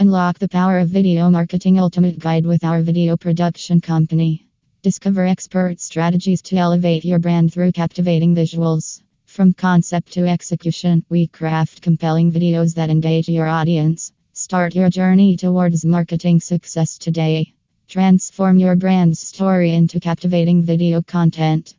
Unlock the power of video marketing ultimate guide with our video production company. Discover expert strategies to elevate your brand through captivating visuals. From concept to execution, we craft compelling videos that engage your audience. Start your journey towards marketing success today. Transform your brand's story into captivating video content.